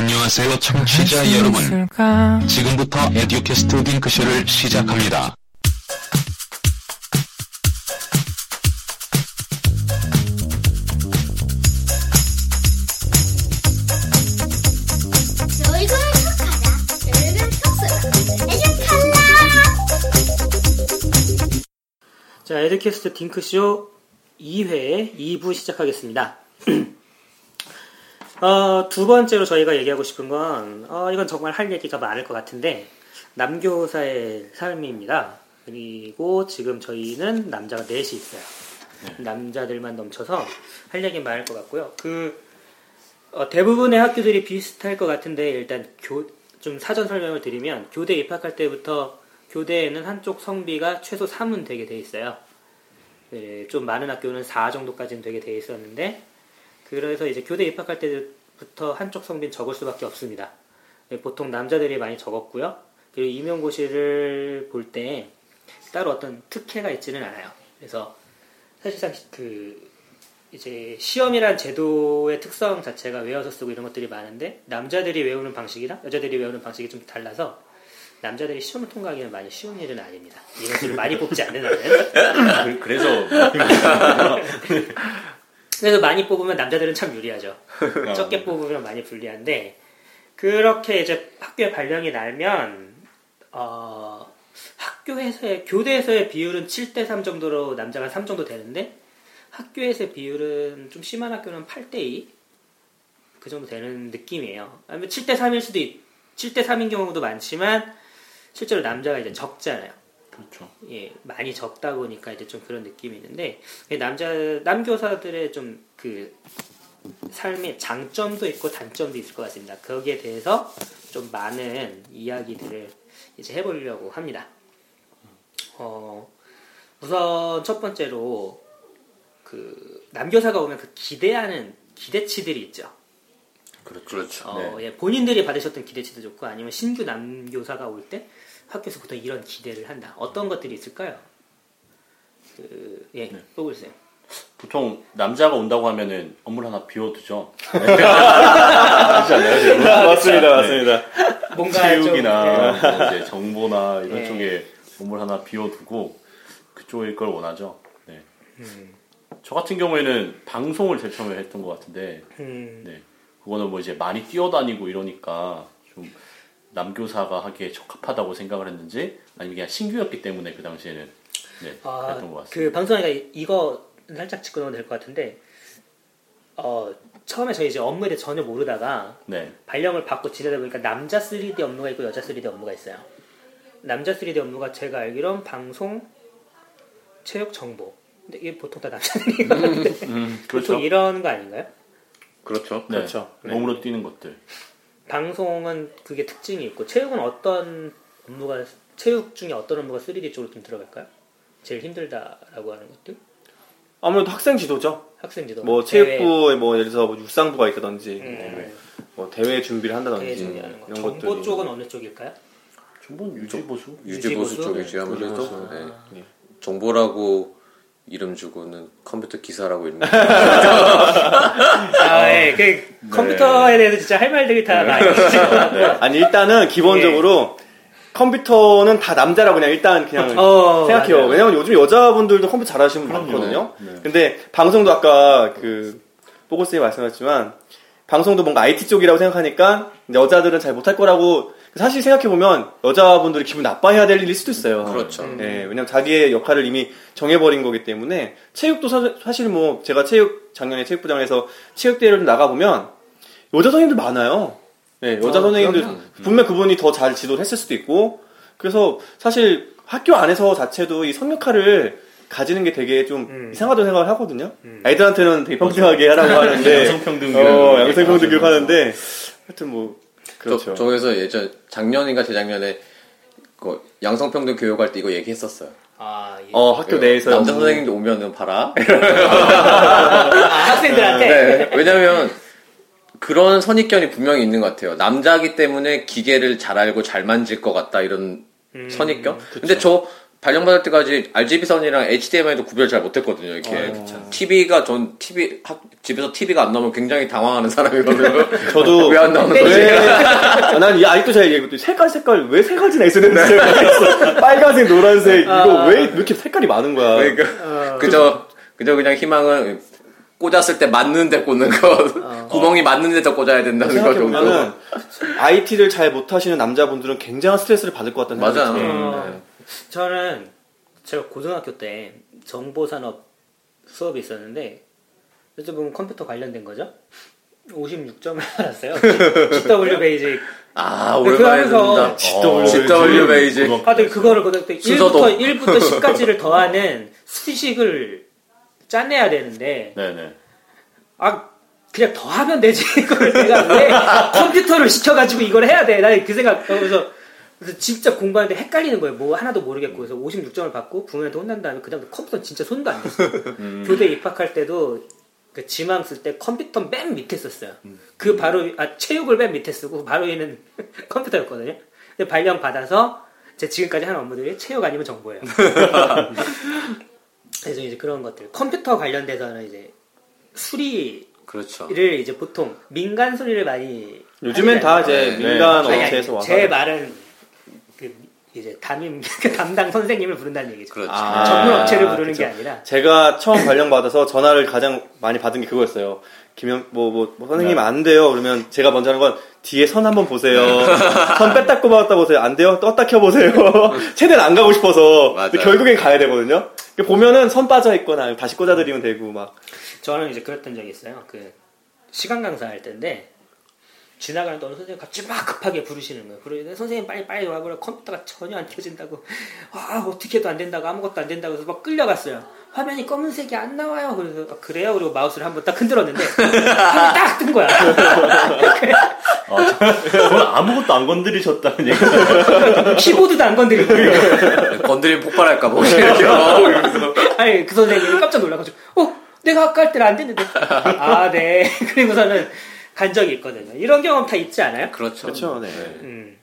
안녕하세요 청취자 여러분. 지금부터 에듀캐스트 딩크쇼를 시작합니다. 자, 에드캐스트 딩크쇼 2회 2부 시작하겠습니다. 어, 두 번째로 저희가 얘기하고 싶은 건, 어, 이건 정말 할 얘기가 많을 것 같은데, 남교사의 삶입니다. 그리고 지금 저희는 남자가 넷이 있어요. 남자들만 넘쳐서 할 얘기 많을 것 같고요. 그, 어, 대부분의 학교들이 비슷할 것 같은데, 일단 교, 좀 사전 설명을 드리면, 교대 입학할 때부터 교대에는 한쪽 성비가 최소 3은 되게 돼 있어요. 네, 좀 많은 학교는 4 정도까지는 되게 돼 있었는데 그래서 이제 교대 입학할 때부터 한쪽 성비는 적을 수밖에 없습니다. 네, 보통 남자들이 많이 적었고요. 그리고 임용고시를 볼 때 따로 어떤 특혜가 있지는 않아요. 그래서 사실상 그 이제 시험이란 제도의 특성 자체가 외워서 쓰고 이런 것들이 많은데 남자들이 외우는 방식이랑 여자들이 외우는 방식이 좀 달라서 남자들이 시험을 통과하기는 많이 쉬운 일은 아닙니다. 이것들을 많이 뽑지 않는 한은. 그, 래서 그래서 많이 뽑으면 남자들은 참 유리하죠. 어. 적게 뽑으면 많이 불리한데 그렇게 이제 학교에 발령이 날면 어, 학교에서의 교대에서의 비율은 7대 3 정도로 남자가 3 정도 되는데 학교에서의 비율은 좀 심한 학교는 8대 2. 그 정도 되는 느낌이에요. 아니면 7대 3일 수도 있, 7대 3인 경우도 많지만 실제로 남자가 이제 적잖아요. 그렇죠. 예, 많이 적다 보니까 이제 좀 그런 느낌이 있는데 남자 남교사들의 좀 그 삶의 장점도 있고 단점도 있을 것 같습니다. 거기에 대해서 좀 많은 이야기들을 이제 해보려고 합니다. 어, 우선 첫 번째로 그 남교사가 오면 그 기대하는 기대치들이 있죠. 그렇죠. 어, 예, 본인들이 받으셨던 기대치도 좋고 아니면 신규 남교사가 올 때 학교에서 보통 이런 기대를 한다. 어떤 것들이 있을까요? 그, 예, 네. 뽑으세요. 보통 남자가 온다고 하면은 업무를 하나 비워두죠. 그렇지 않나요? 지금? 맞습니다, 맞습니다. 뭔가 체육이나 좀, 예. 뭐 이제 정보나 이런 네. 쪽에 업무를 하나 비워두고 그쪽일 걸 원하죠. 네. 음, 저 같은 경우에는 방송을 제일 처음에 했던 것 같은데, 음, 네. 그거는 뭐 이제 많이 뛰어다니고 이러니까 좀 남교사가 하기에 적합하다고 생각을 했는지 아니면 그냥 신규였기 때문에 그 당시에는 네, 아, 그랬던 것 같습니다. 그 방송이가 이거 살짝 짚고 넘어도 될 것 같은데, 어, 처음에 저희 이제 업무에 대해 전혀 모르다가 네. 발령을 받고 지내다 보니까 남자 3D 업무가 있고 여자 3D 업무가 있어요. 남자 3D 업무가 제가 알기론 방송, 체육, 정보. 근데 이게 보통 다 남자들이 하는데 음, 그렇죠. 보통 이런 거 아닌가요? 그렇죠. 네. 그렇죠. 네. 몸으로 뛰는 것들. 방송은 그게 특징이 있고 체육은 어떤 업무가 체육 중에 어떤 업무가 3D 쪽으로 좀 들어갈까요? 제일 힘들다라고 하는 것들? 아무래도 학생 지도죠. 학생 지도. 뭐 대회, 체육부에 뭐 예를 들어서 뭐 육상부가 있다든지 음, 뭐 대회 준비를 대회 한다든지 준비하는 거. 이런 정보 것들이 쪽은 어느 쪽일까요? 전부 유지보수? 유지보수 유지보수? 쪽이지 아무래도. 네. 예. 정보라고 이름 주고는 컴퓨터 기사라고 이름 아, 예. 그 컴퓨터에 대해서 진짜 할 말들이 다 많이 있죠. 아니 일단은 기본적으로 컴퓨터는 다 남자라고 그냥 일단 그냥 어, 생각해요. 맞아요. 왜냐면 요즘 여자분들도 컴퓨터 잘하시는 분 많거든요. 네. 근데 방송도 아까 그 보고스에 말씀하셨지만 방송도 뭔가 IT 쪽이라고 생각하니까 여자들은 잘 못할 거라고 사실 생각해 보면 여자분들이 기분 나빠해야 될 일일 수도 있어요. 그렇죠. 네, 왜냐면 자기의 역할을 이미 정해버린 거기 때문에 체육도 사, 사실 뭐 제가 체육 작년에 체육부장에서 체육대회를 나가 보면 여자 선생님들 많아요. 네, 여자 어, 선생님들 그럼요. 분명 그분이 더 잘 지도를 했을 수도 있고 그래서 사실 학교 안에서 자체도 이 성역할을 가지는 게 되게 좀 음. 이상하다고 생각을 하거든요. 애들한테는 되게 평등하게 하라고 하는데 양성평등 어, 양성평등 교육하는데 하여튼 뭐 그렇죠. 저, 저기서 예전 작년인가 재작년에 그 양성평등 교육할 때 이거 얘기했었어요. 아, 예. 어 학교 내에서 남자 선생님도 오면은 봐라. 아, 학생들한테? 네, 왜냐면 그런 선입견이 분명히 있는 것 같아요. 남자기 때문에 기계를 잘 알고 잘 만질 것 같다 이런 음, 선입견. 근데 저 발령받을 때까지 RGB 선이랑 HDMI도 구별 잘 못했거든요. 이렇게 TV가 전 TV 학- 집에서 TV가 안 나오면 굉장히 당황하는 사람이거든요. 저도 왜 안 나오는 왜? 거지? 난이 아직도 잘 얘기해요. 색깔 색깔 왜 세 가지나 있었는지 잘 모르겠어. 빨간색, 노란색 이거 왜 이렇게 색깔이 많은 거야? 그러니까 그저 그저 그냥 희망은 꽂았을 때 맞는데 꽂는 거 구멍이 맞는데 더 꽂아야 된다는 거 정도. IT를 잘 못하시는 남자분들은 굉장한 스트레스를 받을 것 같다는 맞아요. 생각이 들어요. 어, 저는 제가 고등학교 때 정보산업 수업이 있었는데 어찌 보면 컴퓨터 관련된 거죠. 56점을 받았어요. GW-BASIC. 아 네, 오랜만에 듣는다. 어, GW. 아, 근데 그거를 고등학교 때 순서도. 1부터, 1부터 10까지를 더하는 수식을 짜내야 되는데 네네. 아 그냥 더하면 되지 이걸 내가 왜 컴퓨터를 시켜가지고 이걸 해야 돼 나는 그 생각 그래서 그래서 진짜 공부하는데 헷갈리는 거예요. 뭐 하나도 모르겠고. 그래서 56점을 받고 부모님한테 혼난 다음에 그 다음에 컴퓨터 진짜 손도 안 댔어요. 교대 입학할 때도 그 지망 쓸 때 컴퓨터 맨 밑에 썼어요. 그 바로 위- 아 체육을 맨 밑에 쓰고 바로 위는 컴퓨터였거든요. 근데 발령 받아서 제 지금까지 하는 업무들이 체육 아니면 정보예요. 그래서 이제 그런 것들. 컴퓨터 관련돼서는 이제 수리 그렇죠. 를 이제 보통 민간 소리를 많이 요즘엔 다 이제 네. 민간 업체에서 와서 제 말은 그 이제 담임 그 담당 선생님을 부른다는 얘기죠. 그렇죠. 아, 전문 업체를 부르는 그쵸. 게 아니라 제가 처음 발령 받아서 전화를 가장 많이 받은 게 그거였어요. 김현 뭐, 뭐, 뭐 선생님 안 돼요. 그러면 제가 먼저 하는 건 뒤에 선 한번 보세요. 선 뺐다 꼽았다 보세요. 안 돼요. 떴다 켜 보세요. 최대한 안 가고 싶어서 결국엔 가야 되거든요. 보면은 선 빠져 있거나 다시 꽂아드리면 되고 막 저는 이제 그랬던 적이 있어요. 그 시간 강사 할 때인데 지나가는 어느 선생님 갑자기 막 급하게 부르시는 거예요. 부르는데 선생님 빨리 빨리 와보라 컴퓨터가 전혀 안 켜진다고 아 어떻게 해도 안 된다고 아무것도 안 된다고 해서 막 끌려갔어요. 화면이 검은색이 안 나와요. 그래서 아, 그래요. 그리고 마우스를 한번 딱 흔들었는데 화면이 딱뜬 거야. 그건 아무것도 안 건드리셨다는 얘기가 키보드도 안 건드리고 건드리면 폭발할까 봐 이러면서. 아니 그 선생님이 깜짝 놀라가지고 어 내가 아까 할 때는 안 됐는데 아 네 그리고서는 간 적이 있거든요 이런 경험 다 있지 않아요? 그렇죠. 그렇죠. 네. 음.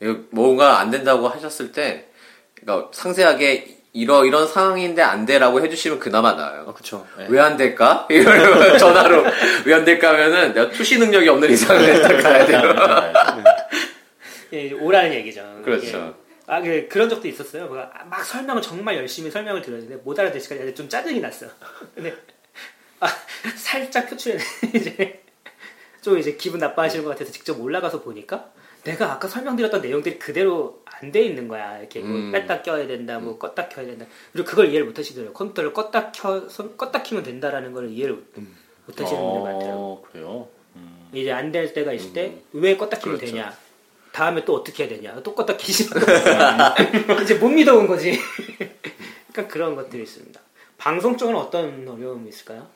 이거 뭔가 안 된다고 하셨을 때, 그러니까 상세하게 이러 이런 상황인데 안 돼라고 해주시면 그나마 나아요. 아, 그쵸. 네. 왜안 될까? 이러면 전화로 왜 안 될까 하면은 내가 투시 능력이 없는 이상은 일단 가야 돼요. 예, 이제 오라는 얘기죠 그렇죠. 이게. 아, 그, 그런 적도 있었어요. 막 설명을 정말 열심히 설명을 들었는데 못 알아듣으니까 좀 짜증이 났어. 근데 아, 살짝 표출해 이제 좀 이제 기분 나빠하시는 것 같아서 직접 올라가서 보니까 내가 아까 설명드렸던 내용들이 그대로 안 돼 있는 거야. 이렇게 뭐 음. 뺐다 껴야 된다, 뭐 껐다 켜야 된다. 그리고 그걸 이해를 못 하시더라고요. 컴퓨터를 껐다 켜, 손- 껐다 키면 된다라는 걸 이해를 못 하시는 분들 많더라고요. 어, 그래요? 음. 이제 안 될 때가 있을 때 왜 껐다 키면 그렇죠. 되냐 다음에 또 어떻게 해야 되냐 또 껐다 키지 이제 못 믿어온 거지 그러니까 그런 것들이 있습니다 방송 쪽은 어떤 어려움이 있을까요?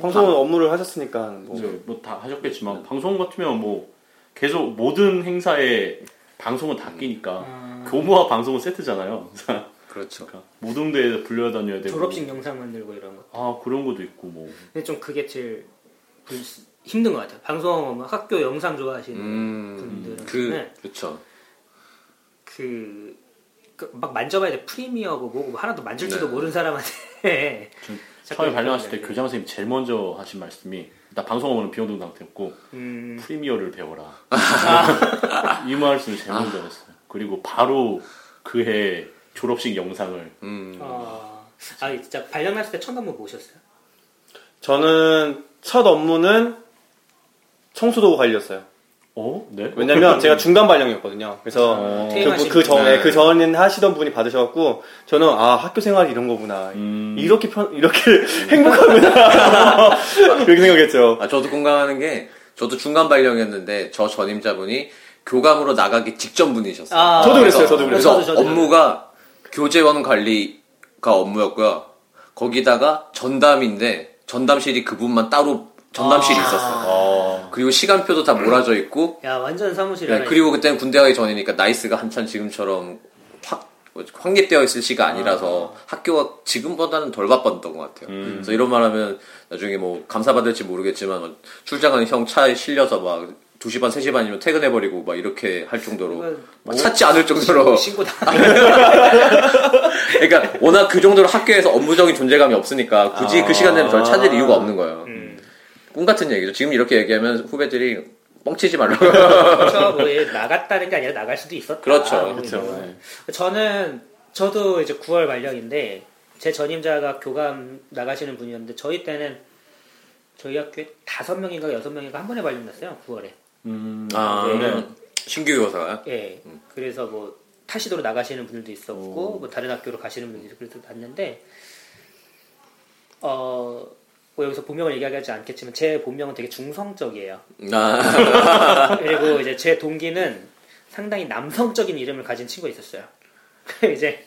방송 업무를 하셨으니까 뭐 이제 뭐다 하셨겠지만 방송 같으면 뭐 계속 모든 행사에 방송은 다 끼니까 아. 교무와 방송은 세트잖아요. 그렇죠. 그러니까 모든 데에 불려다녀야 되고 졸업식 영상 만들고 이런 거 아 그런 것도 있고 뭐 근데 좀 그게 제일 불- 힘든 것 같아요 방송 뭐 학교 영상 좋아하시는 음, 분들은 그 네. 그렇죠. 그, 그, 막 만져봐야 돼 프리미어고 뭐고 뭐 하나도 만질 줄도 네. 모르는 사람한테 처음에 발령하실 때 그- 교장 선생님 제일 먼저 하신 말씀이 나 방송업은 비용등 상태였고 음, 프리미어를 배워라. 이 말씀을 제일 먼저 했어요. 그리고 바로 그 해 졸업식 영상을. 음, 어, 아 진짜 발령났을 때 첫 업무 뭐셨어요? 저는 첫 업무는 청소도 관리였어요. 어? 네? 왜냐면 제가 중간 발령이었거든요. 그래서 어, 그, 그 전에 네. 그 전에 하시던 분이 받으셔갖고 저는 아 학교 생활이 이런 거구나 음. 이렇게 편 이렇게 행복하구나 그렇게 생각했죠. 아 저도 공감하는 게 저도 중간 발령이었는데 저 전임자분이 교감으로 나가기 직전 분이셨어요. 아, 저도 그랬어요. 저도 그래서 그랬어요. 저도, 저도. 업무가 교재원 관리가 업무였고요. 거기다가 전담인데 전담실이 그분만 따로 전담실이 아. 있었어요. 어, 그리고 시간표도 다 몰아져 있고 야 완전 사무실 네, 그리고 그때는 군대 가기 전이니까 NEIS가 한참 지금처럼 확 확립되어 있을 시가 아니라서 학교가 지금보다는 덜 바빴던 것 같아요. 음. 그래서 이런 말하면 나중에 뭐 감사받을지 모르겠지만 뭐 출장 가는 형 차에 실려서 막 2시 반, 3시 반이면 퇴근해버리고 막 이렇게 할 정도로 막 찾지 않을 정도로 신고 다. 그러니까 워낙 그 정도로 학교에서 업무적인 존재감이 없으니까 굳이 그 시간 되면 저를 찾을 이유가 없는 거예요. 음. 꿈 같은 얘기죠. 지금 이렇게 얘기하면 후배들이 뻥치지 말라고. 그렇죠. 뭐얘 나갔다는 게 아니라 나갈 수도 있었다. 그렇죠. 뭐 그렇죠. 이런. 저는 저도 이제 9월 말령인데 제 전임자가 교감 나가시는 분이었는데 저희 때는 저희 학교에 다섯 명인가 여섯 명인가 한 번에 발령 났어요. 9월에. 음, 아, 네. 신규 교사가 예. 그래서 뭐 타시도로 나가시는 분들도 있었고 뭐 다른 학교로 가시는 분들도 그래서 봤는데 어. 뭐 여기서 본명을 얘기하지 않겠지만 제 본명은 되게 중성적이에요. 아, 그리고 이제 제 동기는 상당히 남성적인 이름을 가진 친구가 있었어요. 이제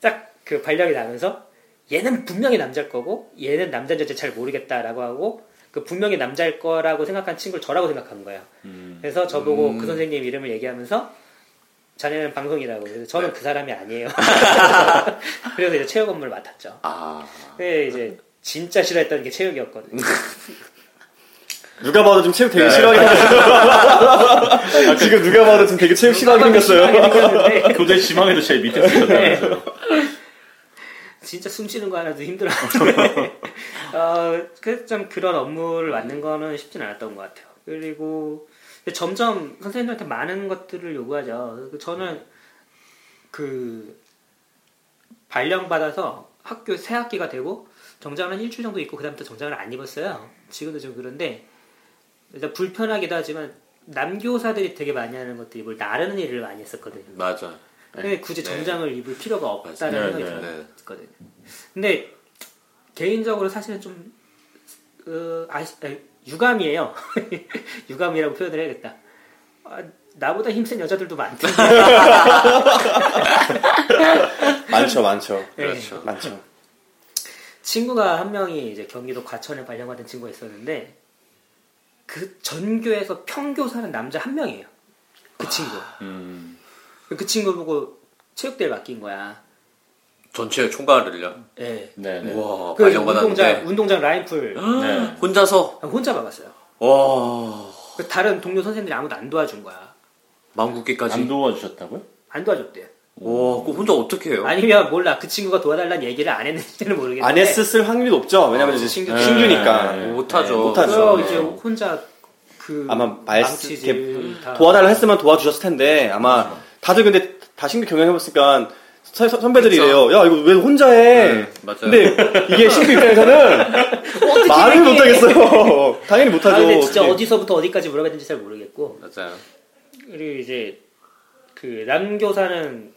딱 그 발령이 나면서 얘는 분명히 남자일 거고 얘는 남자인지 잘 모르겠다라고 하고 그 분명히 남자일 거라고 생각한 친구를 저라고 생각한 거예요. 음. 그래서 저보고 음. 그 선생님 이름을 얘기하면서 자네는 방송이라고 그래서 저는 그 사람이 아니에요. 그래서 이제 체육 업무를 맡았죠. 아, 근데 이제 진짜 싫어했던 게 체육이었거든요. 누가 봐도 지금 체육 되게 네. 싫어하게 생겼어요. 지금 누가 봐도 지금 되게 체육 싫어하게 생겼어요. 생겼는데 교대 지망에도 제일 밑에 쓰였다면서요. 진짜 숨 쉬는 거 하나도 힘들었는데 어, 그좀 그런 업무를 맡는 거는 쉽진 않았던 것 같아요. 그리고 점점 선생님들한테 많은 것들을 요구하죠. 그 저는 그 발령 받아서 학교 새 학기가 되고 정장을 한 일주일 정도 입고 그다음부터 정장을 안 입었어요. 지금도 좀 그런데 일단 불편하기도 하지만 남교사들이 되게 많이 하는 것들이 뭘 나르는 일을 많이 했었거든요. 맞아. 근데 굳이 네. 정장을 입을 필요가 없다는 네, 생각이 네. 들었거든요. 근데 개인적으로 사실은 좀 어, 아시, 아니, 유감이에요. 유감이라고 표현을 해야겠다. 아, 나보다 힘센 여자들도 많던데. 많죠, 많죠. 네. 그렇죠. 많죠. 친구가 한 명이 이제 경기도 과천에 발령받은 친구가 있었는데 그 전교에서 평교사는 남자 한 명이에요. 그 친구. 음. 그 친구 보고 체육대회 맡긴 거야. 전체 총괄을요. 예. 네네. 우와, 그 운동장 발령받았는데. 운동장 라인풀 네. 혼자서, 혼자 막았어요. 와, 그 다른 동료 선생님들이 아무도 안 도와준 거야. 망국기까지. 안 도와주셨다고요? 안 도와줬대요. 와, 그거 혼자 어떻게 해요? 아니면 몰라 그 친구가 도와달라는 얘기를 안 했는지는 모르겠는데 안 했을 확률이 높죠. 왜냐면 이제 신규- 신규니까. 네. 못하죠. 네, 못하죠. 그래서 네. 이제 혼자 그 아마 말씀 도와달라 했으면 도와주셨을 텐데 아마 다들 근데 다 신규 경영해봤으니까 서- 선배들이 이래요. 야 이거 왜 혼자 해? 네, 맞아요. 근데 이게 신규 입장에서는 말을 못하겠어요. 당연히 아, 못하죠. 근데 진짜 근데 어디서부터 어디까지 물어봐야 되는지 잘 모르겠고 맞아요. 그리고 이제 그 남교사는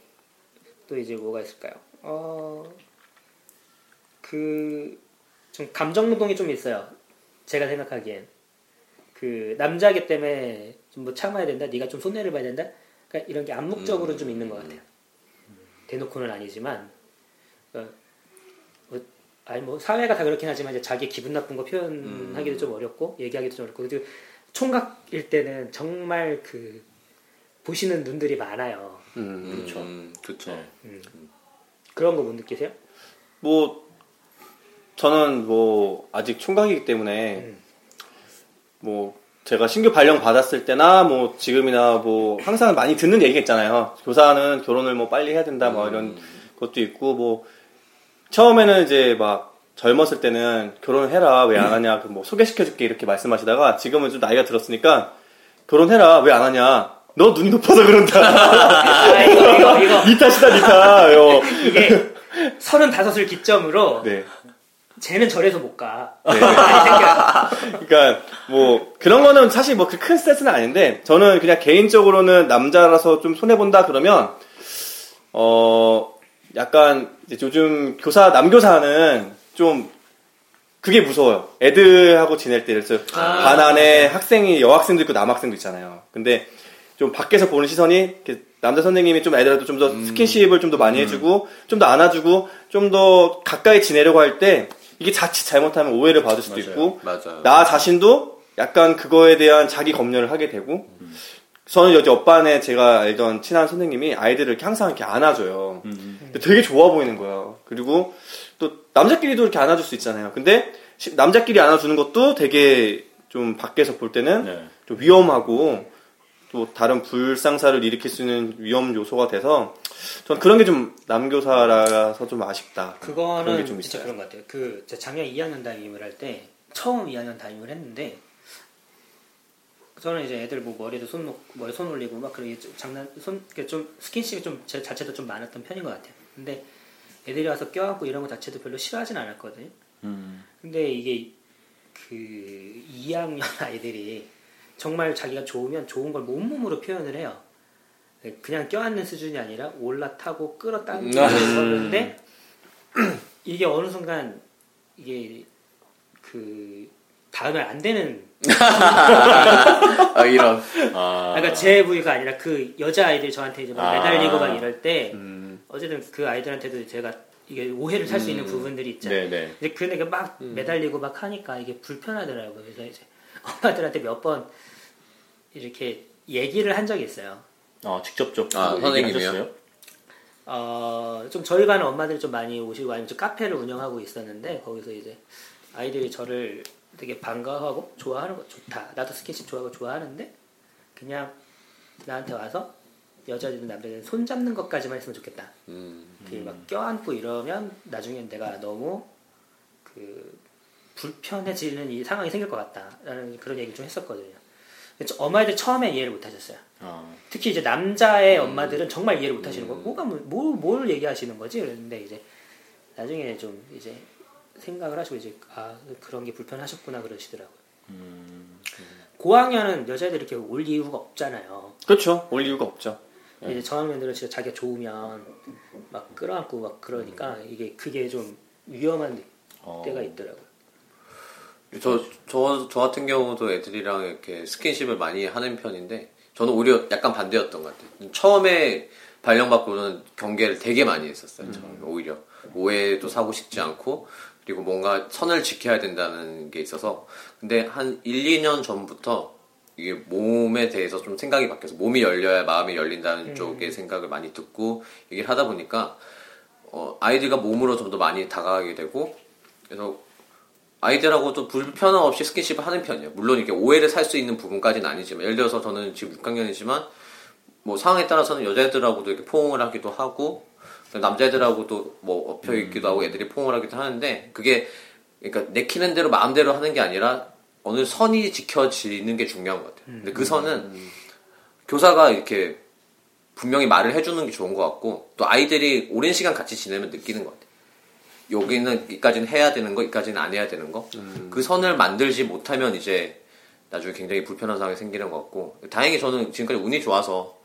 또 이제 뭐가 있을까요? 어 그 좀 감정 노동이 좀 있어요. 제가 생각하기엔 그 남자기 때문에 좀 뭐 참아야 된다. 네가 좀 손해를 봐야 된다. 그러니까 이런 게 암묵적으로 좀 있는 것 같아요. 대놓고는 아니지만 어, 뭐, 아니 뭐 사회가 다 그렇긴 하지만 이제 자기 기분 나쁜 거 표현하기도 좀 어렵고 얘기하기도 좀 어렵고 그리고 총각일 때는 정말 그 보시는 눈들이 많아요. 음, 그렇죠. 음, 그쵸. 네. 그런 거 못 느끼세요? 뭐 저는 뭐 아직 총각이기 때문에 음. 뭐 제가 신규 발령 받았을 때나 뭐 지금이나 뭐 항상 많이 듣는 얘기가 있잖아요. 교사는 결혼을 뭐 빨리 해야 된다 뭐 이런 것도 있고 뭐 처음에는 이제 막 젊었을 때는 결혼을 해라 왜 안 하냐 그뭐 소개시켜줄게 이렇게 말씀하시다가 지금은 좀 나이가 들었으니까 결혼해라 왜 안 하냐 너 눈이 높아서 그런다 아, 이거 이거 이거 니 탓이다 니 탓. 어. 이게 서른다섯을 기점으로 네. 쟤는 저래서 못 가. 네. 그러니까 뭐 그런 거는 사실 뭐그큰 스트레스는 아닌데 저는 그냥 개인적으로는 남자라서 좀 손해 본다 그러면 어 약간 이제 요즘 교사 남교사는 좀 그게 무서워요. 애들하고 지낼 때 그래서 아. 반 안에 학생이 여학생도 있고 남학생도 있잖아요. 근데 좀 밖에서 보는 시선이 남자 선생님이 좀 애들한테 좀 더 스킨십을 좀 더 많이 해주고 좀 더 안아주고 좀 더 가까이 지내려고 할 때 이게 자칫 잘못하면 오해를 받을 수도 맞아요. 있고 맞아요. 나 자신도 약간 그거에 대한 자기 검열을 하게 되고 저는 여기 옆반에 제가 알던 친한 선생님이 아이들을 이렇게 항상 이렇게 안아줘요. 음. 근데 되게 좋아 보이는 거예요. 그리고 또 남자끼리도 이렇게 안아줄 수 있잖아요. 근데 시- 남자끼리 안아주는 것도 되게 좀 밖에서 볼 때는 네. 좀 위험하고 또 다른 불상사를 일으킬 수 있는 위험 요소가 돼서 전 그런 게 좀 남교사라서 좀 아쉽다. 그거는 게좀 진짜 있어요. 그런 것 같아요. 그 제가 작년 2학년 담임을 할 때 처음 2학년 담임을 했는데 저는 이제 애들 뭐 머리도 손 놓, 머리 손 올리고 막 그런 게좀 장난 손 이렇게 좀 스킨십이 좀 제 자체도 좀 많았던 편인 것 같아요. 근데 애들이 와서 껴안고 이런 거 자체도 별로 싫어하진 않았거든요. 음. 근데 이게 그 2학년 아이들이 정말 자기가 좋으면 좋은 걸 몸몸으로 표현을 해요. 그냥 껴안는 수준이 아니라 올라타고 끌어당기고 음. 그러는데 이게 어느 순간 이게 그 다음에 안 되는 아, 이런. 아, 그러니까 제 부위가 아니라 그 여자 아이들이 저한테 이제 막 아. 매달리고 막 이럴 때 음, 어쨌든 그 아이들한테도 제가 이게 오해를 살수 있는 부분들이 있잖아요. 네네. 이제 그네가 막 매달리고 막 하니까 이게 불편하더라고요. 그래서 이제 엄마들한테 몇 번 이렇게 얘기를 한 적이 있어요. 아, 직접적 아, 선생님이요? 어, 좀 저희 반은 엄마들이 좀 많이 오시고 아니면 좀 카페를 운영하고 있었는데 거기서 이제 아이들이 저를 되게 반가워하고 좋아하는 거 좋다. 나도 스킨십 좋아하고 좋아하는데 그냥 나한테 와서 여자들은 남자들은 손 잡는 것까지만 했으면 좋겠다. 음. 이렇게 막 껴안고 이러면 나중엔 내가 너무 그 불편해지는 이 상황이 생길 것 같다라는 그런 얘기 좀 했었거든요. 엄마들 처음에 이해를 못 하셨어요. 아, 특히 이제 남자의 엄마들은 정말 이해를 못 하시는 거. 뭐가 뭐- 뭘, 뭘 얘기하시는 거지? 그랬는데 이제 나중에 좀 이제 생각을 하시고 이제 아 그런 게 불편하셨구나 그러시더라고요. 음, 고학년은 여자애들 이렇게 올 이유가 없잖아요. 그렇죠. 올 이유가 없죠. 이제 저학년들은 진짜 자기가 좋으면 막 끌어안고 막 그러니까 이게 그게 좀 위험한 어. 때가 있더라고요. 저, 저, 저 같은 경우도 애들이랑 이렇게 스킨십을 많이 하는 편인데, 저는 오히려 약간 반대였던 것 같아요. 처음에 발령받고는 경계를 되게 많이 했었어요. 저는 오히려. 오해도 사고 싶지 않고, 그리고 뭔가 선을 지켜야 된다는 게 있어서. 근데 한 1, 2년 전부터 이게 몸에 대해서 좀 생각이 바뀌어서 몸이 열려야 마음이 열린다는 쪽의 생각을 많이 듣고 얘기를 하다 보니까 어, 아이들과 몸으로 좀 더 많이 다가가게 되고 그래서 아이들하고도 불편함 없이 스킨십을 하는 편이에요. 물론 이렇게 오해를 살 수 있는 부분까지는 아니지만 예를 들어서 저는 지금 6학년이지만 뭐 상황에 따라서는 여자애들하고도 이렇게 포옹을 하기도 하고 남자애들하고도 뭐 엎혀 있기도 하고 애들이 포옹을 하기도 하는데 그게 그러니까 내키는 대로 마음대로 하는 게 아니라 어느 선이 지켜지는 게 중요한 것 같아요. 근데 그 선은 교사가 이렇게 분명히 말을 해주는 게 좋은 것 같고 또 아이들이 오랜 시간 같이 지내면 느끼는 것 같아요. 여기는 이까지는 해야 되는 거, 이까지는 안 해야 되는 거. 그 선을 만들지 못하면 이제 나중에 굉장히 불편한 상황이 생기는 것 같고 다행히 저는 지금까지 운이 좋아서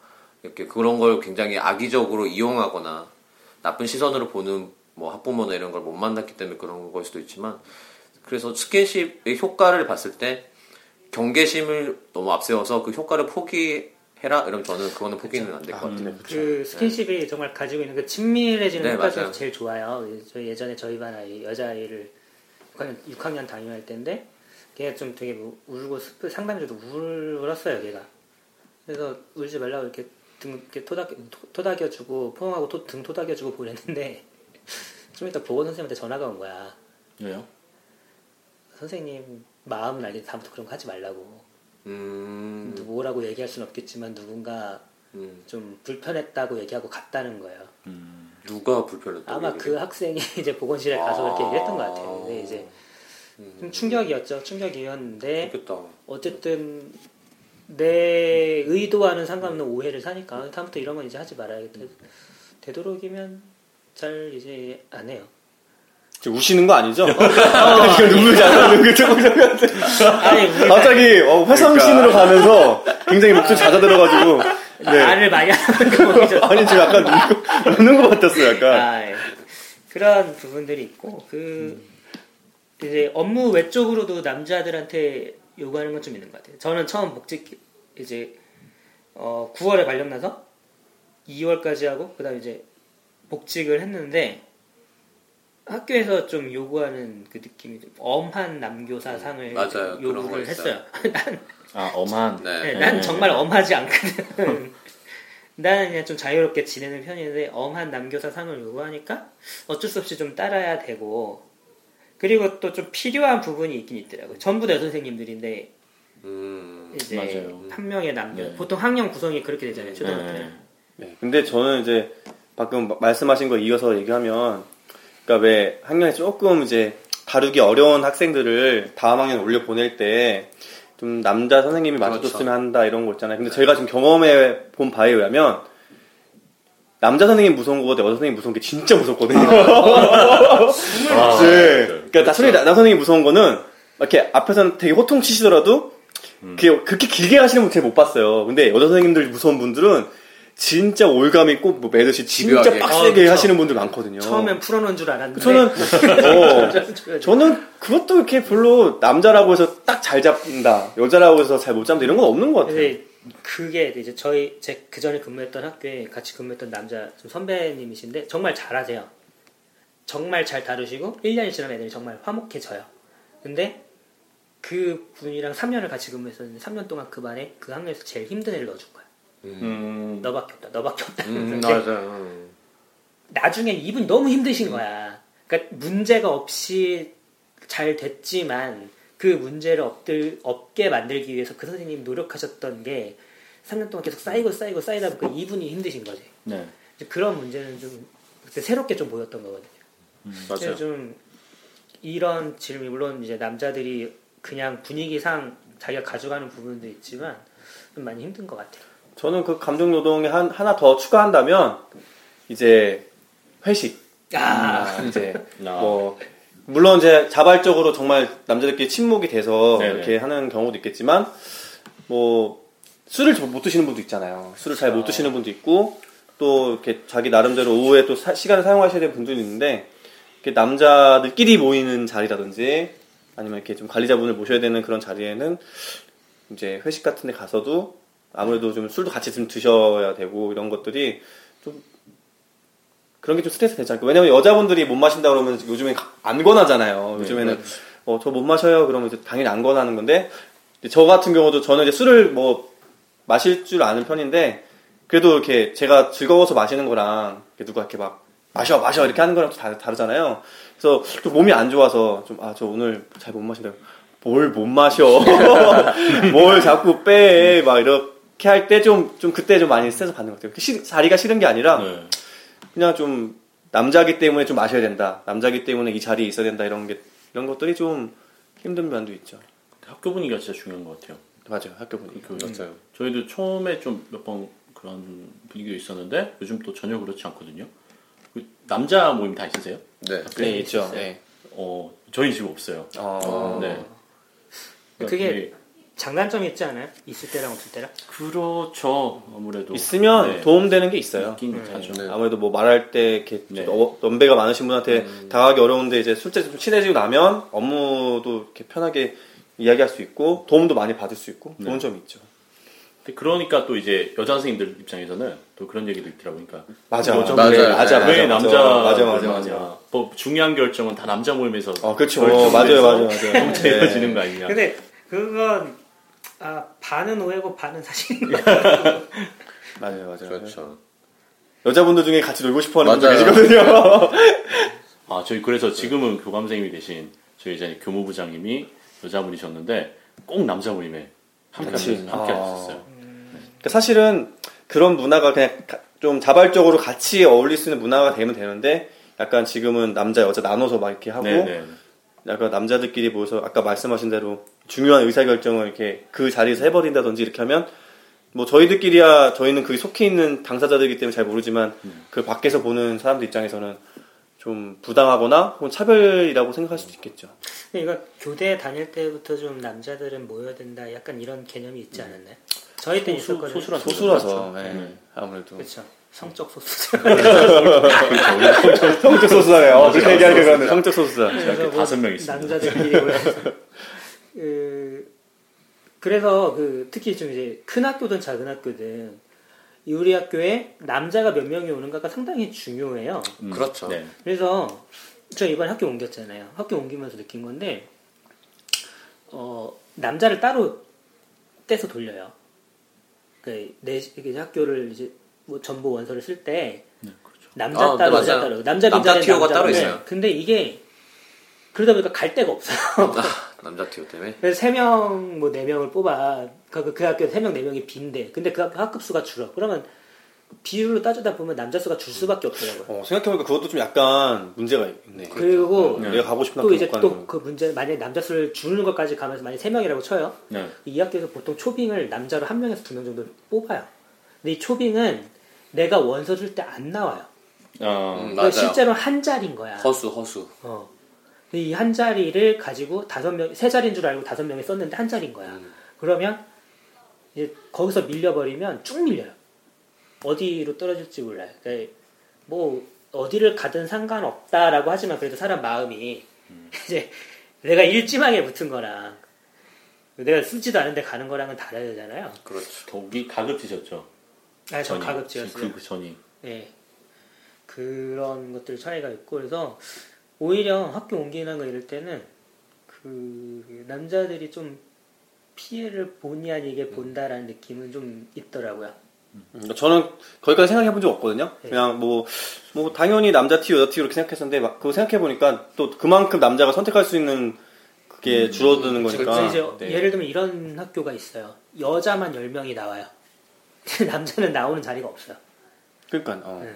이렇게 그런 걸 굉장히 악의적으로 이용하거나 나쁜 시선으로 보는 뭐 학부모나 이런 걸 못 만났기 때문에 그런 걸 수도 있지만 그래서 스킨십의 효과를 봤을 때 경계심을 너무 앞세워서 그 효과를 포기 해라 이러면 저는 그거는 포기는 안 될 것 같아요. 그 스킨십이 정말 가지고 있는 그 친밀해지는 네, 효과가. 제일 좋아요. 저희 예전에 저희 반 아이 여자아이를 6학년, 6학년 담임할 때인데 걔가 좀 되게 우- 울고 울, 울었어요 걔가. 그래서 울지 말라고 이렇게 등 이렇게 토닥 토닥여주고 포옹하고 토- 등 토닥여주고 보냈는데 좀 이따 보건 선생님한테 전화가 온 거야. 왜요? 선생님 마음은 알겠는데 다음부터 그런 거 하지 말라고. 음, 뭐라고 얘기할 수는 없겠지만 누군가 음. 좀 불편했다고 얘기하고 갔다는 거예요. 누가 불편했다고 아마 얘기를 그 학생이 이제 보건실에 가서 아. 그렇게 얘기했던 것 같아요. 근데 이제 좀 충격이었죠. 충격이었는데 했겠다. 어쨌든 내 의도와는 상관없는 오해를 사니까 다음부터 이런 건 이제 하지 말아야겠다. 되도록이면 잘 이제 안 해요. 우시는 거 아니죠? 누구잖아. 누구 조금 전에 아니 우리가 갑자기 어, 회성신으로 가면서 굉장히 목소리 잦아들어가지고 네. 말을 많이 하는 거 보이죠. 아니 지금 약간 우는, 우는 것 같았어요. 약간 아, 예. 그런 부분들이 있고 그 이제 업무 외적으로도 남자들한테 요구하는 건 좀 있는 것 같아요. 저는 처음 복직 이제 어 9월에 발령 나서 2월까지 하고 그다음 에 이제 복직을 했는데 학교에서 좀 요구하는 그 느낌이 좀 엄한 남교사 상을 맞아요. 요구를. 했어요. 난 아, 엄한. 네. 네, 난 정말 엄하지 않거든. 나는 그냥 좀 자유롭게 지내는 편인데 엄한 남교사 상을 요구하니까 어쩔 수 없이 좀 따라야 되고 그리고 또 좀 필요한 부분이 있긴 있더라고요. 전부 다 여선생님들인데 음. 이제 맞아요. 한 명의 남녀 네. 보통 학령 구성이 그렇게 되잖아요 초등학교 때. 네. 네, 근데 저는 이제 방금 마- 말씀하신 거 이어서 얘기하면, 그러니까 왜 학년에 조금 이제 다루기 어려운 학생들을 다음 학년 올려 보낼 때 좀 남자 선생님이 맞춰줬으면 한다 이런 거 있잖아요. 근데 저희가 지금 경험해 본 바에 의하면 남자 선생님 무서운 거보다 여자 선생님 무서운 게 진짜 무섭거든요. 아, 네. 그러니까 나 선생님, 나 선생님 무서운 거는 이렇게 앞에서는 되게 호통치시더라도 그게 그렇게 길게 하시는 분 제가 못 봤어요. 근데 여자 선생님들 무서운 분들은 진짜 올감 있고 뭐 매듯이 진짜 집요하게. 빡세게 아. 하시는 분들 많거든요. 처음엔 풀어놓은 줄 알았는데 저는 어, 저는 그것도 이렇게 별로 남자라고 해서 딱 잘 잡는다, 여자라고 해서 잘 못 잡는다 이런 건 없는 것 같아요. 그게 이제 저희 제 그 전에 근무했던 학교에 같이 근무했던 남자 좀 선배님이신데 정말 잘하세요. 정말 잘 다루시고 1년이 지나면 애들이 정말 화목해져요. 근데 그 분이랑 3년을 같이 근무했었는데 3년 동안 그 반에 그 학년에서 제일 힘든 애를 넣어준 거야. 음, 너밖에 없다. 너밖에 없다. 음, 근데 맞아요. 나중엔 이분이 너무 힘드신 거야. 그러니까 문제가 없이 잘 됐지만 그 문제를 없들, 없게 만들기 위해서 그 선생님이 노력하셨던 게 3년 동안 계속 쌓이고 쌓이고 쌓이다 보니까 이분이 힘드신 거지. 네. 그런 문제는 좀 새롭게 좀 보였던 거거든요. 그래서 맞아요. 좀 이런 질문 물론 이제 남자들이 그냥 분위기상 자기가 가져가는 부분도 있지만 좀 많이 힘든 것 같아요. 저는 그 감정 노동에 한, 하나 더 추가한다면 이제 회식. 아, 이제 아. 뭐 물론 이제 자발적으로 정말 남자들끼리 친목이 돼서 네네. 이렇게 하는 경우도 있겠지만 뭐 술을 못 드시는 분도 있잖아요. 술을 잘 못 드시는 분도 있고 또 이렇게 자기 나름대로 오후에 또 사- 시간을 사용하셔야 되는 분들이 있는데 이렇게 남자들끼리 모이는 자리라든지 아니면 이렇게 좀 관리자분을 모셔야 되는 그런 자리에는 이제 회식 같은 데 가서도 아무래도 좀 술도 같이 좀 드셔야 되고 이런 것들이 좀 그런 게 좀 스트레스 되지 않을까. 왜냐면 여자분들이 못 마신다 그러면 요즘엔 가- 안 권하잖아요. 요즘에는 어, 저 못 마셔요. 그러면 이제 당연히 안 권하는 건데 저 같은 경우도 저는 이제 술을 뭐 마실 줄 아는 편인데 그래도 이렇게 제가 즐거워서 마시는 거랑 이렇게 누가 이렇게 막 마셔 마셔 이렇게 하는 거랑 또 다, 다르잖아요. 그래서 좀 몸이 안 좋아서 좀 아 저 오늘 잘 못 마신다. 뭘 못 마셔. 뭘 자꾸 빼. 막 이 렇게 할 때 좀 좀 그때 좀 많이 스트레스 받는 것 같아요. 시- 자리가 싫은 게 아니라 네. 그냥 좀 남자기 때문에 좀 마셔야 된다. 남자기 때문에 이 자리에 있어야 된다. 이런 게 이런 것들이 좀 힘든 면도 있죠. 학교 분위기가 진짜 중요한 것 같아요. 맞아요. 학교 분위기. 그, 맞아요. 저희도 처음에 좀 몇 번 그런 분위기가 있었는데 요즘 또 전혀 그렇지 않거든요. 그 남자 모임 다 있으세요? 네. 네, 있죠. 네. 어, 저희 지금 없어요. 어, 네. 그게 장단점이 있지 않아요? 있을 때랑 없을 때랑? 그렇죠. 아무래도 있으면 네. 도움되는 게 있어요. 있긴 하죠. 네. 아무래도 뭐 말할 때 이렇게 네. 너- 연배가 많으신 분한테 다가가기 어려운데 이제 술자리 좀 친해지고 나면 업무도 이렇게 편하게 이야기할 수 있고 도움도 많이 받을 수 있고 좋은 네. 점이 있죠. 그러니까 또 이제 여자 선생님들 입장에서는 또 그런 얘기도 있더라고요. 그러니까 맞아, 맞아요. 그래, 맞아, 맞아, 왜 맞아, 남자 맞아, 맞아, 맞아. 하냐. 뭐 중요한 결정은 다 남자 모임에서 어, 그렇죠. 결정해서 맞아요, 맞아요, 맞아요. 통제해지는 네. 거 아니냐. 근데 그건 아, 반은 오해고 반은 사실인 것 같아요. 맞아요, 맞아요. 그렇죠. 여자분들 중에 같이 놀고 싶어하는 분들. 계시거든요. 아, 저희 그래서 지금은 교감생님이 되신 저희 이제 교무부장님이 여자분이셨는데 꼭 남자 모임에 함께 같이. 함께 아. 하셨어요. 그러니까 사실은 그런 문화가 그냥 가- 좀 자발적으로 같이 어울릴 수 있는 문화가 되면 되는데 약간 지금은 남자 여자 나눠서 막 이렇게 하고 네, 네. 약간 남자들끼리 모여서 아까 말씀하신 대로 중요한 의사결정을 이렇게 그 자리에서 해버린다든지 이렇게 하면 뭐 저희들끼리야 저희는 그게 속해 있는 당사자들이기 때문에 잘 모르지만 그 밖에서 보는 사람들 입장에서는 좀 부당하거나 혹은 차별이라고 생각할 수도 있겠죠. 근데 이거 교대 다닐 때부터 좀 남자들은 모여야 된다 약간 이런 개념이 있지 않았나요? 저희 때 소수- 있었거든요. 소수라서. 소수라서 그렇죠. 예, 네. 아무래도 그렇죠. 성적 소수. 성적 소수자네요. 어, 그렇게 얘기하니까. 성적 소수자. 그래서 뭐 다섯 명 있습니다. 남자들끼리 모여서 그 그래서 그 특히 좀 이제 큰 학교든 작은 학교든 이 우리 학교에 남자가 몇 명이 오는가가 상당히 중요해요. 음, 그렇죠. 네. 그래서 저 이번 학교 옮겼잖아요. 학교 옮기면서 느낀 건데 어 남자를 따로 떼서 돌려요. 그 내 이게 학교를 이제 뭐 전부 원서를 쓸때 네, 그렇죠. 남자 아, 따로 네, 여자 맞아요. 따로 남자 남자 남자 따로 네. 있어요. 근데 이게 그러다 보니까 갈 데가 없어요. 남자 티오 때문에. 그래서 세 명, 뭐네 명을 뽑아. 그, 그 학교 세 명, 네 명이 빈대. 근데 그 학교 학급 수가 줄어. 그러면 비율로 따지다 보면 남자 수가 줄 수밖에 없더라고요. 어, 생각해보니까 그것도 좀 약간 문제가 있네. 그리고 네. 내가 가고 싶은 또 학교 이제 또 그 문제 만약에 남자 수를 주는 것까지 가면서 만약에 세 명이라고 쳐요. 네. 이 학교에서 보통 초빙을 남자로 한 명에서 두명 정도 뽑아요. 근데 이 초빙은 내가 원서 줄 때 안 나와요. 어, 음, 그러니까 맞아요. 실제로 한 자리인 거야. 허수 허수. 어. 이 한 자리를 가지고 다섯 명, 세 자리인 줄 알고 다섯 명이 썼는데 한 자리인 거야. 음. 그러면 이제 거기서 밀려버리면 쭉 밀려요. 어디로 떨어질지 몰라요. 그러니까 뭐 어디를 가든 상관없다라고 하지만 그래도 사람 마음이 이제 내가 일지망에 붙은 거랑 내가 쓰지도 않은데 가는 거랑은 다르잖아요. 그렇죠. 거기 가급지셨죠. 아, 저. 가급지였어요. 그, 그 전이. 예. 그런 것들 차이가 있고 그래서 오히려 학교 옮기는 거 이럴 때는 그 남자들이 좀 피해를 본의 아니게 본다라는 느낌은 좀 있더라고요. 그러니까 저는 거기까지 생각해 본 적 없거든요. 네. 그냥 뭐, 뭐, 당연히 남자 티오, 여자 티오 이렇게 생각했었는데, 막 그거 생각해 보니까 또 그만큼 남자가 선택할 수 있는 그게 줄어드는 그래서 거니까. 이제 네. 예를 들면 이런 학교가 있어요. 여자만 10명이 나와요. 남자는 나오는 자리가 없어요. 그러니까, 어. 네.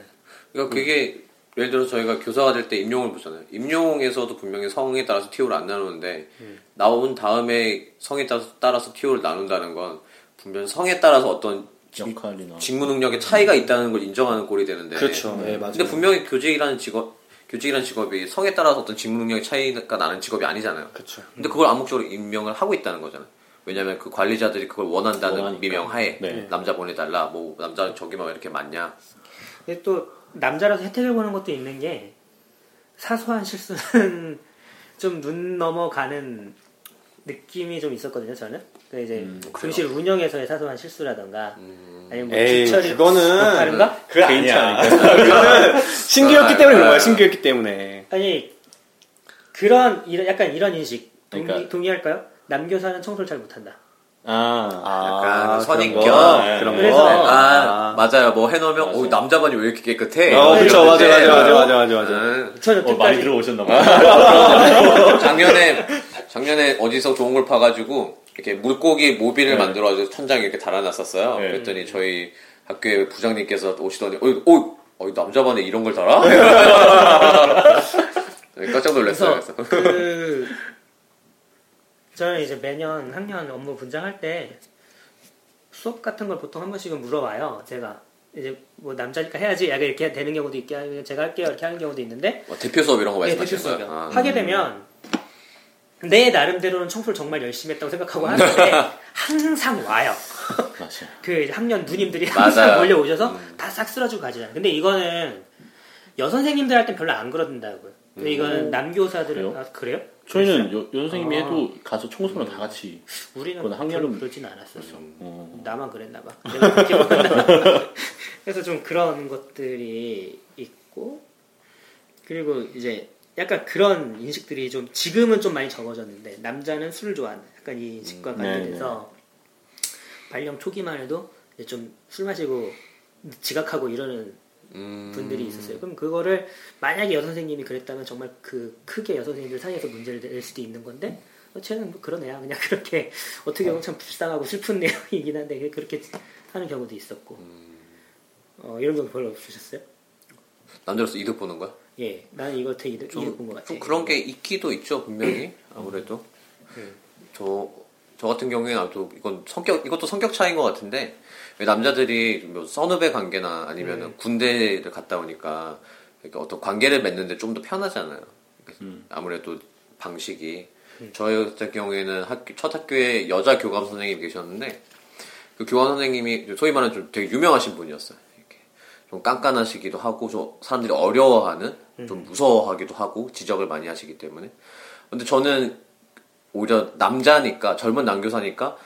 그러니까 그게 예를 들어서 저희가 교사가 될 때 임용을 보잖아요. 임용에서도 분명히 성에 따라서 티오를 안 나누는데 나온 다음에 성에 따라서, 따라서 티오를 나눈다는 건 분명 성에 따라서 어떤 역할이나. 직무 능력의 차이가 있다는 걸 인정하는 꼴이 되는데. 그렇죠. 예, 맞아요. 근데 분명히 교직이라는 직업 교직이라는 직업이 성에 따라서 어떤 직무 능력의 차이가 나는 직업이 아니잖아요. 그렇죠. 근데 그걸 암묵적으로 임명을 하고 있다는 거잖아요. 왜냐하면 그 관리자들이 그걸 원한다는 원하니까. 미명하에 네. 남자 보내달라, 뭐 남자 저기만 왜 이렇게 많냐. 근데 또 남자라서 혜택을 보는 것도 있는 게 사소한 실수는 좀 눈 넘어가는 느낌이 좀 있었거든요. 저는 그 이제 음, 교실 운영에서의 사소한 실수라던가 아니면 뭐 에이, 지철이 그거는. 다른가? 그거 아니야. 그거는 신규였기 때문에 그런 거야, 신규였기 때문에. 아니 그런 이런 약간 이런 인식 동의, 그러니까- 동의할까요? 남 교사는 청소를 잘 못한다. 아, 약간 선입견. 그런 거. 그런 그래서- 거. 아, 맞아요. 뭐 해놓으면, 맞아. 어, 남자 반이 왜 이렇게 깨끗해? 어, 뭐 그쵸. 이런 맞아, 데. 맞아, 맞아, 맞아, 맞아, 맞아. 음. 저는 어, 많이 끝까지 들어오셨나봐요. 작년에, 작년에 어디서 좋은 걸 파가지고, 이렇게 물고기 모빌을 네. 만들어가지고 천장에 이렇게 달아놨었어요. 네. 그랬더니 저희 학교의 부장님께서 오시더니, 어, 어, 어, 남자 반에 이런 걸 달아? 네, 깜짝 놀랐어요. 그래서 그래서. 그 저는 이제 매년 학년 업무 분장할 때 수업 같은 걸 보통 한 번씩은 물어봐요. 제가 이제 뭐 남자니까 해야지 약간 이렇게 되는 경우도 있게 하면 제가 할게요 이렇게 하는 경우도 있는데 뭐 대표 수업 이런 거 네, 말씀하시는 거예요? 아, 하게 되면 내 나름대로는 청소를 정말 열심히 했다고 생각하고 하는데 항상 와요. 맞아. 그 이제 학년 누님들이 항상 맞아요. 음. 몰려오셔서 다 싹 쓸어주고 가잖아요. 근데 이거는 여선생님들 할 땐 별로 안 그러던다고요. 근데 이거는 남교사들은 그래요? 아, 그래요? 저희는 여, 여선생님이 아. 해도 가서 청소는 다 같이. 우리는 그건 학년은- 별로 그러진 않았었어. 어. 나만 그랬나 봐. 내가 그렇게 봤나 봐. 그래서 좀 그런 것들이 있고 그리고 이제 약간 그런 인식들이 좀 지금은 좀 많이 적어졌는데 남자는 술을 좋아한다. 약간 이 인식과 음, 관련돼서 발령 초기만 해도 좀술 마시고 지각하고 이러는 음. 분들이 있었어요. 그럼 그거를 만약에 여선생님이 그랬다면 정말 그 크게 여선생님들 사이에서 문제를 낼 수도 있는 건데 어, 쟤는 뭐 그런 애야. 그냥 그렇게 어떻게 보면 참 불쌍하고 슬픈 내용이긴 한데 그렇게 하는 경우도 있었고 어, 이런 경우 별로 없으셨어요? 남자로서 이득 보는 거야? 예, 나는 이거 되게 이득, 좀, 이득 본것 같아. 좀 그런 게 있기도 있죠 분명히 아무래도 저, 저 같은 경우에는 또 이건 성격 이것도 성격 차이인 것 같은데 왜 남자들이 뭐 선후배 관계나 아니면 은 군대를 갔다 오니까 어떤 관계를 맺는데 좀 더 편하잖아요. 아무래도 방식이. 저희 같은 경우에는 학교, 첫 학교에 여자 교감 선생님이 계셨는데 그 교감 선생님이 소위 말하는 좀 되게 유명하신 분이었어요. 이렇게 좀 깐깐하시기도 하고 좀 사람들이 어려워하는 좀 무서워하기도 하고 지적을 많이 하시기 때문에. 근데 저는 오히려 남자니까 젊은 남교사니까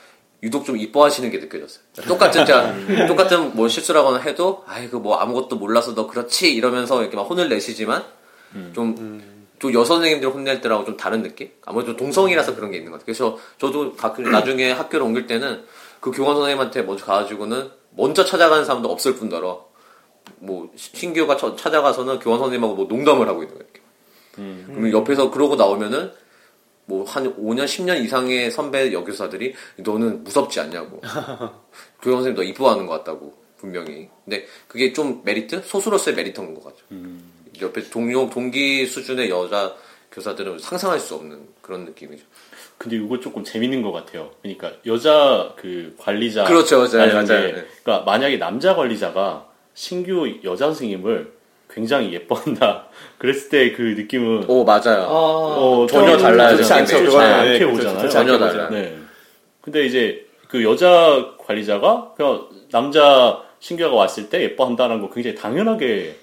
유독 좀 이뻐하시는 게 느껴졌어요. 똑같은 제가 똑같은 뭐 실수라거나 해도 아이고 뭐 아무것도 몰라서 너 그렇지 이러면서 이렇게 막 혼을 내시지만 좀좀 여선생님들 혼낼 때라고 좀 다른 느낌? 아무래도 동성이라서 그런 게 있는 것 같아요. 그래서 저도 가끔 나중에 학교를 옮길 때는 그 교감 선생님한테 먼저 가가지고는 먼저 찾아가는 사람도 없을 뿐더러 뭐 시- 신규가 쳐- 찾아가서는 교감 선생님하고 뭐 농담을 하고 있는 거예요. 이렇게. 그러면 옆에서 그러고 나오면은 뭐 한 5년, 10년 이상의 선배 여교사들이 너는 무섭지 않냐고. 교장 선생님 너 이뻐하는 것 같다고 분명히. 근데 그게 좀 메리트? 소수로서의 메리트인 것 같죠. 옆에 동료 동기 수준의 여자 교사들은 상상할 수 없는 그런 느낌이죠. 근데 이거 조금 재밌는 것 같아요. 그러니까 여자 그 관리자 그렇죠, 맞아요, 맞아요. 네. 그러니까 만약에 남자 관리자가 신규 여자 선생님을 굉장히 예뻐한다. 그랬을 때 그 느낌은 오 맞아요. 어, 어, 전혀 좀 달라요, 좋지. 않죠. 좋지 그거는. 않게 네. 오잖아요. 전혀 않게 달라요. 네. 근데 이제 그 여자 관리자가 그냥 남자 신규가 왔을 때 예뻐한다는 거 굉장히 당연하게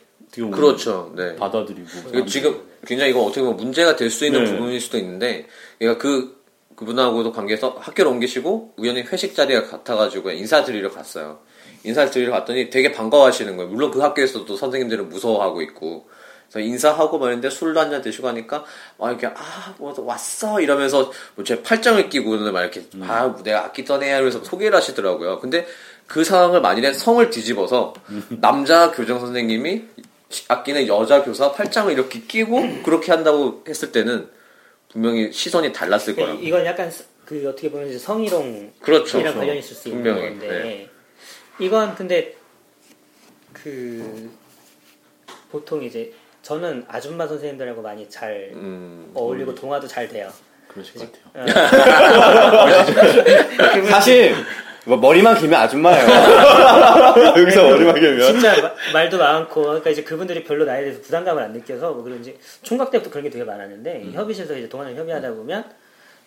그렇죠. 네. 받아들이고 이거 지금 굉장히 이거 어떻게 보면 문제가 될 수 있는 네. 부분일 수도 있는데, 얘가 그 그분하고도 관계해서 학교를 옮기시고 우연히 회식 자리가 같아가지고 인사드리러 갔어요. 인사를 드리러 갔더니 되게 반가워하시는 거예요. 물론 그 학교에서도 선생님들은 무서워하고 있고. 그래서 인사하고 말인데 술도 한잔 드시고 하니까 막 이렇게 아뭐 왔어 이러면서 뭐제 팔짱을 끼고는 막 이렇게 아 내가 아끼던 애야 이러면서 소개를 하시더라고요. 근데 그 상황을 만일에 성을 뒤집어서 남자 교장 선생님이 아끼는 여자 교사 팔짱을 이렇게 끼고 그렇게 한다고 했을 때는 분명히 시선이 달랐을 거라고. 네, 이건 약간 스- 그 어떻게 보면 성희롱 그렇죠. 이랑 관련이 있을 수 있는 분명히, 건데 네. 이건 근데 그 보통 이제 저는 아줌마 선생님들하고 많이 잘 음, 어울리고 동화도 잘 돼요. 그러실 것 같아요. 사실 뭐 머리만 길면 아줌마예요. 여기서 머리만 길면. 진짜 마- 말도 많고 그러니까 이제 그분들이 별로 나에 대해서 부담감을 안 느껴서 뭐 그런지 총각 때부터 그런 게 되게 많았는데 이 협의실에서 이제 동안을 협의하다 보면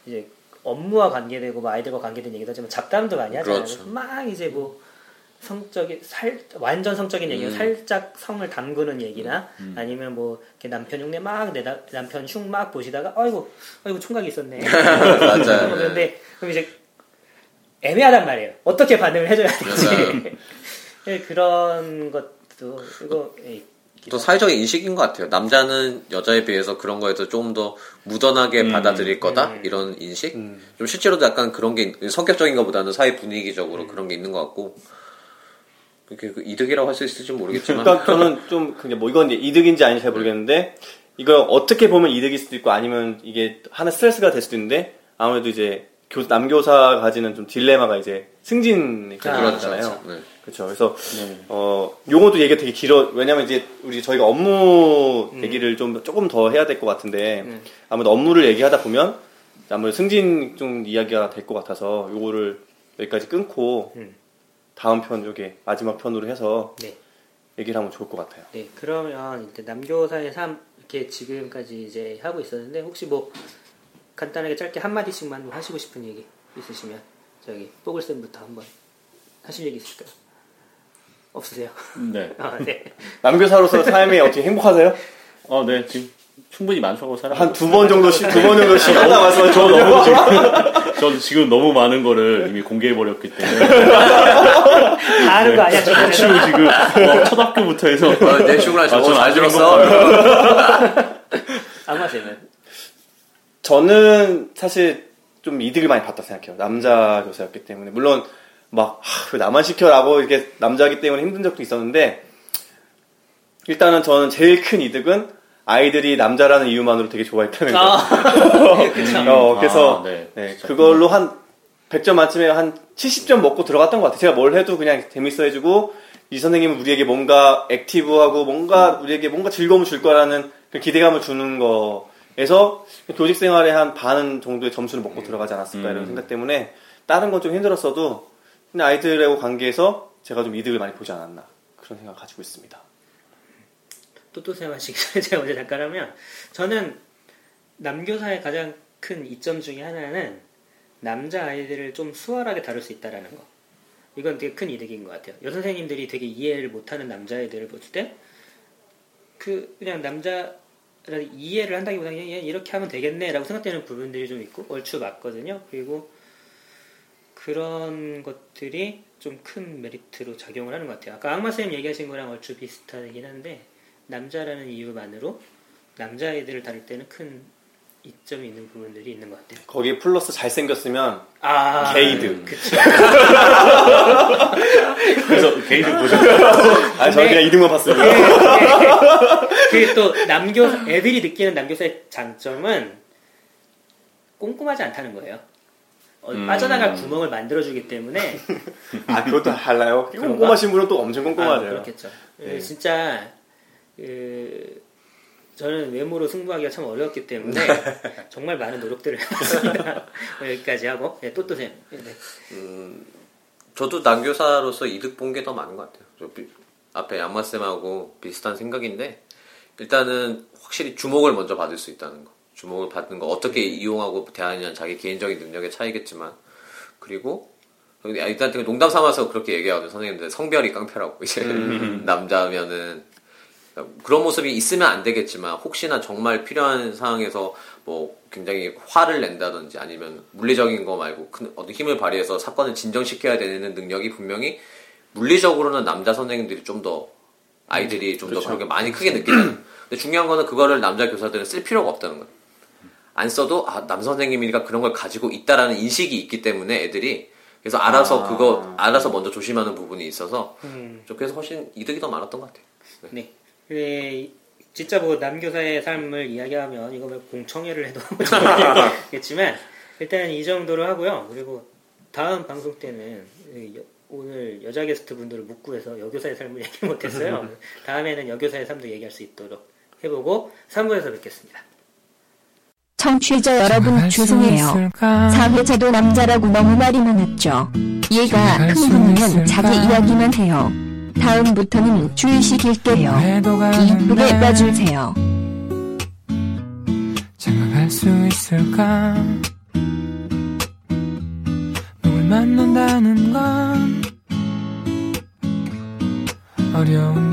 이제 업무와 관계되고 뭐 아이들과 관계된 얘기도 하지만 잡담도 많이 하잖아요. 그렇죠. 막 이제 뭐 성적인 살 완전 성적인 얘기 살짝 성을 담그는 얘기나 아니면 뭐 이렇게 남편 흉내 막내 남편 흉 막 보시다가 아이고 아이고 총각이 있었네. 맞아요. 그런데 그럼 이제 애매하단 말이에요. 어떻게 반응을 해줘야 될지. 예, 그런 것도 이거 예, 또 사회적인 인식인 것 같아요. 남자는 여자에 비해서 그런 거에서 조금 더 무던하게 받아들일 거다 음. 이런 인식. 좀 실제로도 약간 그런 게 있- 성격적인 것보다는 사회 분위기적으로 그런 게 있는 것 같고. 그게 그 이득이라고 할 수 있을지 모르겠지만. 그러니까 저는 좀 그게 뭐 이건 이득인지 아닌지 잘 모르겠는데 이거 어떻게 보면 이득일 수도 있고 아니면 이게 하나 스트레스가 될 수도 있는데 아무래도 이제 교, 남교사 가지는 좀 딜레마가 이제 승진 아, 그렇잖아요. 네. 그렇죠. 그래서 어 요것도 얘기가 되게 길어. 왜냐면 이제 우리 저희가 업무 얘기를 좀 조금 더 해야 될 것 같은데 음. 아무래도 업무를 얘기하다 보면 아무래도 승진 좀 이야기가 될 것 같아서 요거를 여기까지 끊고 음. 다음 편 요게 마지막 편으로 해서 네. 얘기를 하면 좋을 것 같아요. 네, 그러면 이제 남교사의 삶 이렇게 지금까지 이제 하고 있었는데 혹시 뭐 간단하게 짧게 한 마디씩만 뭐 하시고 싶은 얘기 있으시면 저기 뽀글 쌤부터 한번 하실 얘기 있을까요? 없으세요? 네. 아, 네. 남교사로서 삶이 어떻게 행복하세요? 어, 네. 지금 충분히 만족하고 살아요. 한두 번 정도 두번 정도 쉬다 나와서 저 너무 지금, 저 지금 너무 많은 거를 이미 공개해버렸기 때문에. 다 하는 거 아니야? 지금 지금 어, 초등학교부터 해서. 어, 내 아, 저거 잘 들었어. 악마쌤은? 저는 사실 좀 이득을 많이 봤다 생각해요. 남자 교사였기 때문에 물론 막 하, 왜 나만 시켜라고 이렇게 남자기 때문에 힘든 적도 있었는데 일단은 저는 제일 큰 이득은 아이들이 남자라는 이유만으로 되게 좋아했다는 거. 아, 그쵸. 어, 그래서 아, 네. 네, 그걸로 한 100점 만점에 한 70점 먹고 들어갔던 것 같아요. 제가 뭘 해도 그냥 재밌어 해주고 이 선생님은 우리에게 뭔가 액티브하고 뭔가 우리에게 뭔가 즐거움을 줄 거라는 그 기대감을 주는 거에서 교직 생활에 한반 정도의 점수를 먹고 들어가지 않았을까 이런 음. 생각 때문에 다른 건 좀 힘들었어도 근데 아이들하고 관계에서 제가 좀 이득을 많이 보지 않았나 그런 생각 을 가지고 있습니다. 또또쌤 하시기 제가 먼저 하면 저는 남교사의 가장 큰 이점 중에 하나는 남자 아이들을 좀 수월하게 다룰 수 있다라는 거. 이건 되게 큰 이득인 것 같아요. 여선생님들이 되게 이해를 못하는 남자애들을 볼 때, 그, 그냥 남자, 이해를 한다기보다는 그냥 얘 이렇게 하면 되겠네라고 생각되는 부분들이 좀 있고, 얼추 맞거든요. 그리고 그런 것들이 좀 큰 메리트로 작용을 하는 것 같아요. 아까 악마쌤 얘기하신 거랑 얼추 비슷하긴 한데, 남자라는 이유만으로 남자애들을 다룰 때는 큰 이점이 있는 부분들이 있는 것 같아요. 거기에 플러스 잘생겼으면 아, 게이드. 그쵸. 그래서 개인적 보셨어요? 아, 저는 그냥 이득만 봤습니다. 그게 또 남교 애들이 느끼는 남교사의 장점은 꼼꼼하지 않다는 거예요. 어, 음. 빠져나갈 구멍을 만들어주기 때문에 아 그것도 달라요. 꼼꼼하신 분은 또 엄청 아, 꼼꼼하세요. 그렇겠죠. 네. 예, 진짜 그, 저는 외모로 승부하기가 참 어려웠기 때문에 정말 많은 노력들을 해봤습니다. 여기까지 하고 예, 또또쌤 네. 저도 남교사로서 이득 본 게 더 많은 것 같아요. 저 비- 앞에 양마쌤하고 비슷한 생각인데 일단은 확실히 주목을 먼저 받을 수 있다는 거. 주목을 받는 거 어떻게 이용하고 대하느냐는 자기 개인적인 능력의 차이겠지만 그리고 일단 되게 농담 삼아서 그렇게 얘기하거든요. 선생님들 성별이 깡패라고 이제 남자면은 그런 모습이 있으면 안 되겠지만 혹시나 정말 필요한 상황에서 뭐 굉장히 화를 낸다든지 아니면 물리적인 거 말고 큰 어떤 힘을 발휘해서 사건을 진정시켜야 되는 능력이 분명히 물리적으로는 남자 선생님들이 좀 더 아이들이 좀더 그렇게 많이 크게 느끼잖아요. 근데 중요한 거는 그거를 남자 교사들은 쓸 필요가 없다는 거예요. 안 써도 아, 남 선생님이니까 그런 걸 가지고 있다라는 인식이 있기 때문에 애들이 그래서 알아서 그거 알아서 먼저 조심하는 부분이 있어서 음, 좀 그래서 훨씬 이득이 더 많았던 것 같아요. 네. 예, 진짜 뭐 남교사의 삶을 이야기하면 이거 뭐 공청회를 해도 모르겠지만 일단 이 정도로 하고요. 그리고 다음 방송 때는 오늘 여자 게스트 분들을 묻고 해서 여교사의 삶을 얘기 못했어요. 다음에는 여교사의 삶도 얘기할 수 있도록 해보고 3부에서 뵙겠습니다. 청취자 여러분 죄송해요. 4회차도 남자라고 너무 말이 많았죠. 얘가 흥분하면 자기 이야기만 해요. 다음부터는 주의시킬게요. 이쁘게 봐주세요. 생각할 수 있을까? 누굴 만난다는 건 어려운